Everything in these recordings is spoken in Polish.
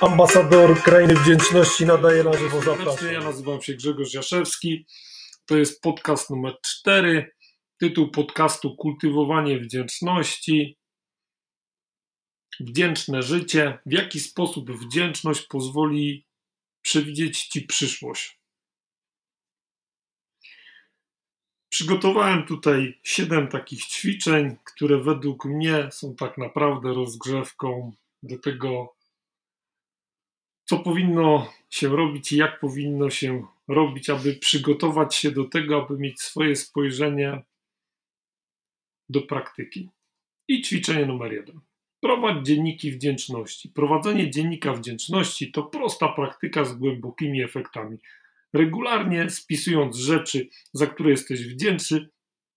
ambasador Krainy Wdzięczności nadaje na żywo zapraszam. Ja nazywam się Grzegorz Jaszewski. To jest podcast numer 4. Tytuł podcastu Kultywowanie wdzięczności. Wdzięczne życie. W jaki sposób wdzięczność pozwoli przewidzieć Ci przyszłość? Przygotowałem tutaj 7 takich ćwiczeń, które według mnie są tak naprawdę rozgrzewką do tego, co powinno się robić i jak powinno się robić, aby przygotować się do tego, aby mieć swoje spojrzenie do praktyki. I ćwiczenie numer jeden. Prowadź dzienniki wdzięczności. Prowadzenie dziennika wdzięczności to prosta praktyka z głębokimi efektami. Regularnie spisując rzeczy, za które jesteś wdzięczny,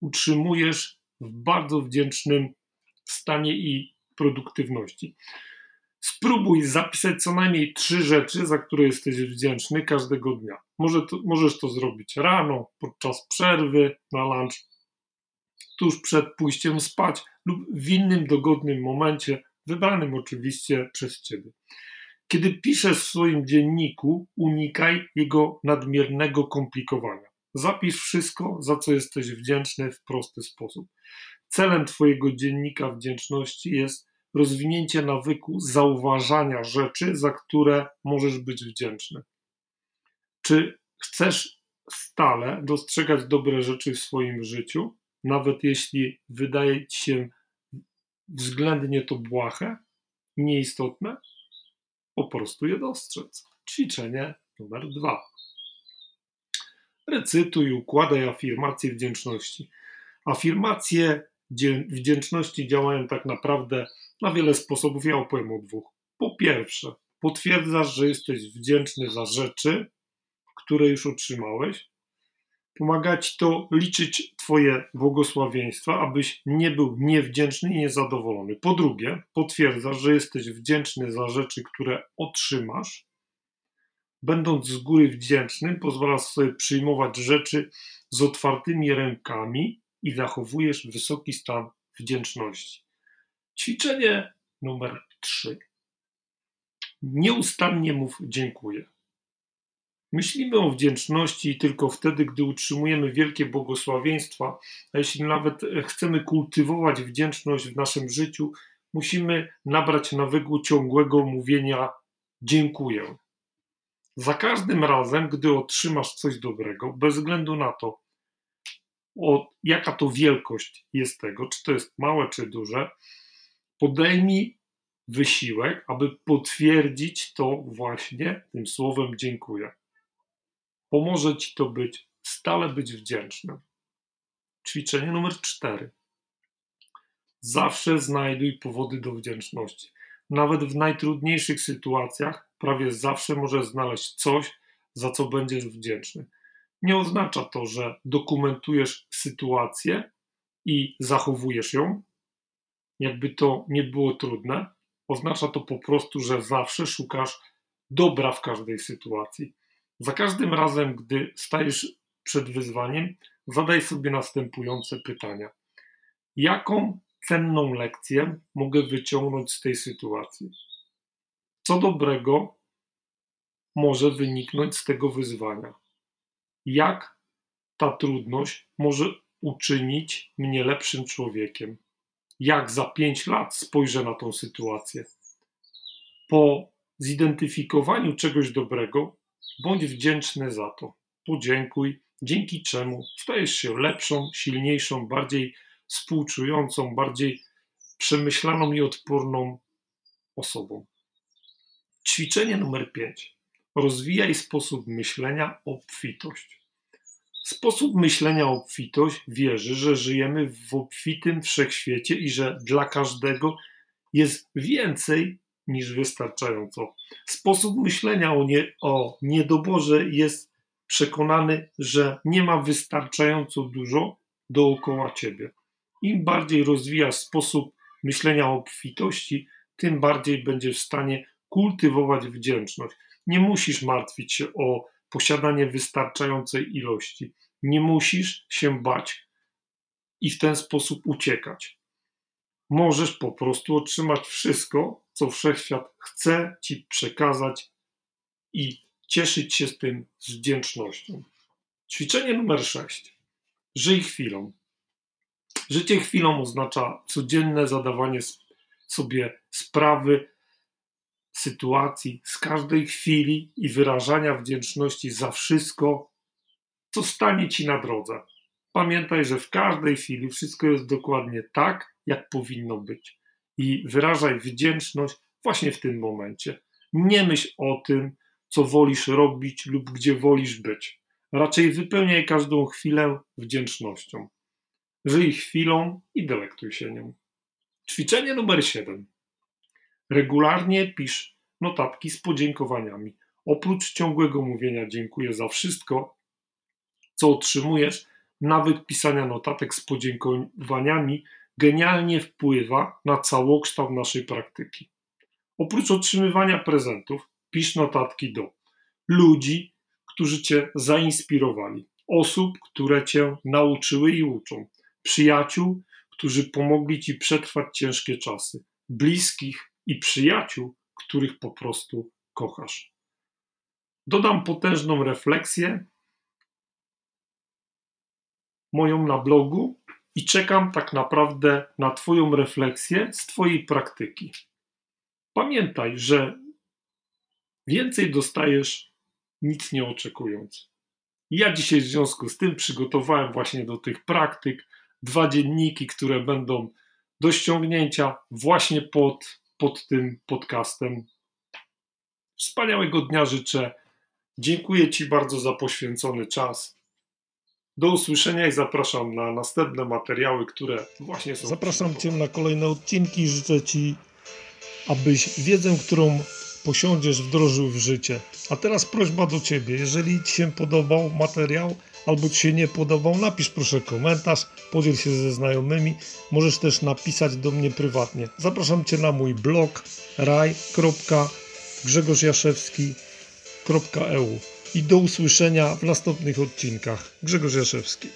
utrzymujesz w bardzo wdzięcznym stanie i produktywności. Spróbuj zapisać co najmniej trzy rzeczy, za które jesteś wdzięczny każdego dnia. Może to, możesz to zrobić rano, podczas przerwy, na lunch, tuż przed pójściem spać lub w innym dogodnym momencie, wybranym oczywiście przez Ciebie. Kiedy piszesz w swoim dzienniku, unikaj jego nadmiernego komplikowania. Zapisz wszystko, za co jesteś wdzięczny w prosty sposób. Celem Twojego dziennika wdzięczności jest rozwinięcie nawyku zauważania rzeczy, za które możesz być wdzięczny. Czy chcesz stale dostrzegać dobre rzeczy w swoim życiu, nawet jeśli wydaje ci się względnie to błahe, nieistotne? Po prostu je dostrzec. Ćwiczenie numer dwa. Recytuj układaj afirmacje wdzięczności. Afirmacje wdzięczności działają tak naprawdę na wiele sposobów. Ja opowiem o dwóch. Po pierwsze, potwierdzasz, że jesteś wdzięczny za rzeczy, które już otrzymałeś. Pomaga ci to liczyć Twoje błogosławieństwa, abyś nie był niewdzięczny i niezadowolony. Po drugie, potwierdzasz, że jesteś wdzięczny za rzeczy, które otrzymasz. Będąc z góry wdzięcznym, pozwalasz sobie przyjmować rzeczy z otwartymi rękami i zachowujesz wysoki stan wdzięczności. Ćwiczenie numer 3. Nieustannie mów dziękuję. Myślimy o wdzięczności tylko wtedy, gdy utrzymujemy wielkie błogosławieństwa, a jeśli nawet chcemy kultywować wdzięczność w naszym życiu, musimy nabrać nawyku ciągłego mówienia dziękuję. Za każdym razem, gdy otrzymasz coś dobrego, bez względu na to, o, jaka to wielkość jest tego, czy to jest małe, czy duże, podejmij wysiłek, aby potwierdzić to właśnie tym słowem dziękuję. Pomoże ci to być, stale być wdzięcznym. Ćwiczenie numer cztery. Zawsze znajduj powody do wdzięczności. Nawet w najtrudniejszych sytuacjach prawie zawsze możesz znaleźć coś, za co będziesz wdzięczny. Nie oznacza to, że dokumentujesz sytuację i zachowujesz ją, jakby to nie było trudne. Oznacza to po prostu, że zawsze szukasz dobra w każdej sytuacji. Za każdym razem, gdy stajesz przed wyzwaniem, zadaj sobie następujące pytania. Jaką cenną lekcję mogę wyciągnąć z tej sytuacji? Co dobrego może wyniknąć z tego wyzwania? Jak ta trudność może uczynić mnie lepszym człowiekiem? Jak za pięć lat spojrzę na tą sytuację? Po zidentyfikowaniu czegoś dobrego, bądź wdzięczny za to. Podziękuj, dzięki czemu stajesz się lepszą, silniejszą, bardziej współczującą, bardziej przemyślaną i odporną osobą. Ćwiczenie numer 5. Rozwijaj sposób myślenia obfitość. Sposób myślenia obfitość wierzy, że żyjemy w obfitym wszechświecie i że dla każdego jest więcej niż wystarczająco. Sposób myślenia o, nie, o niedoborze jest przekonany, że nie ma wystarczająco dużo dookoła ciebie. Im bardziej rozwijasz sposób myślenia o obfitości, tym bardziej będziesz w stanie kultywować wdzięczność. Nie musisz martwić się o posiadanie wystarczającej ilości. Nie musisz się bać i w ten sposób uciekać. możesz po prostu otrzymać wszystko, co wszechświat chce ci przekazać i cieszyć się z tym z wdzięcznością. Ćwiczenie numer 6. Żyj chwilą. Życie chwilą oznacza codzienne zadawanie sobie sprawy, sytuacji z każdej chwili i wyrażania wdzięczności za wszystko, co stanie ci na drodze. Pamiętaj, że w każdej chwili wszystko jest dokładnie tak, jak powinno być. I wyrażaj wdzięczność właśnie w tym momencie. Nie myśl o tym, co wolisz robić lub gdzie wolisz być. Raczej wypełniaj każdą chwilę wdzięcznością. Żyj chwilą i delektuj się nią. Ćwiczenie numer 7. Regularnie pisz notatki z podziękowaniami. Oprócz ciągłego mówienia dziękuję za wszystko, co otrzymujesz, nawyk pisania notatek z podziękowaniami genialnie wpływa na całokształt naszej praktyki. Oprócz otrzymywania prezentów, pisz notatki do ludzi, którzy cię zainspirowali, osób, które cię nauczyły i uczą, przyjaciół, którzy pomogli ci przetrwać ciężkie czasy, bliskich i przyjaciół, których po prostu kochasz. Dodam potężną refleksję moją na blogu i czekam tak naprawdę na Twoją refleksję z Twojej praktyki. Pamiętaj, że więcej dostajesz nic nie oczekując. Ja dzisiaj w związku z tym przygotowałem właśnie do tych praktyk dwa dzienniki, które będą do ściągnięcia właśnie pod, pod tym podcastem. Wspaniałego dnia życzę. Dziękuję Ci bardzo za poświęcony czas. Do usłyszenia i zapraszam na następne materiały, które właśnie są. Zapraszam Cię na kolejne odcinki. Życzę Ci, abyś wiedzę, którą posiądziesz, wdrożył w życie. A teraz prośba do Ciebie. Jeżeli Ci się podobał materiał, albo Ci się nie podobał, napisz proszę komentarz, podziel się ze znajomymi. Możesz też napisać do mnie prywatnie. Zapraszam Cię na mój blog raj.grzegorzjaszewski.eu i do usłyszenia w następnych odcinkach. Grzegorz Jaszewski.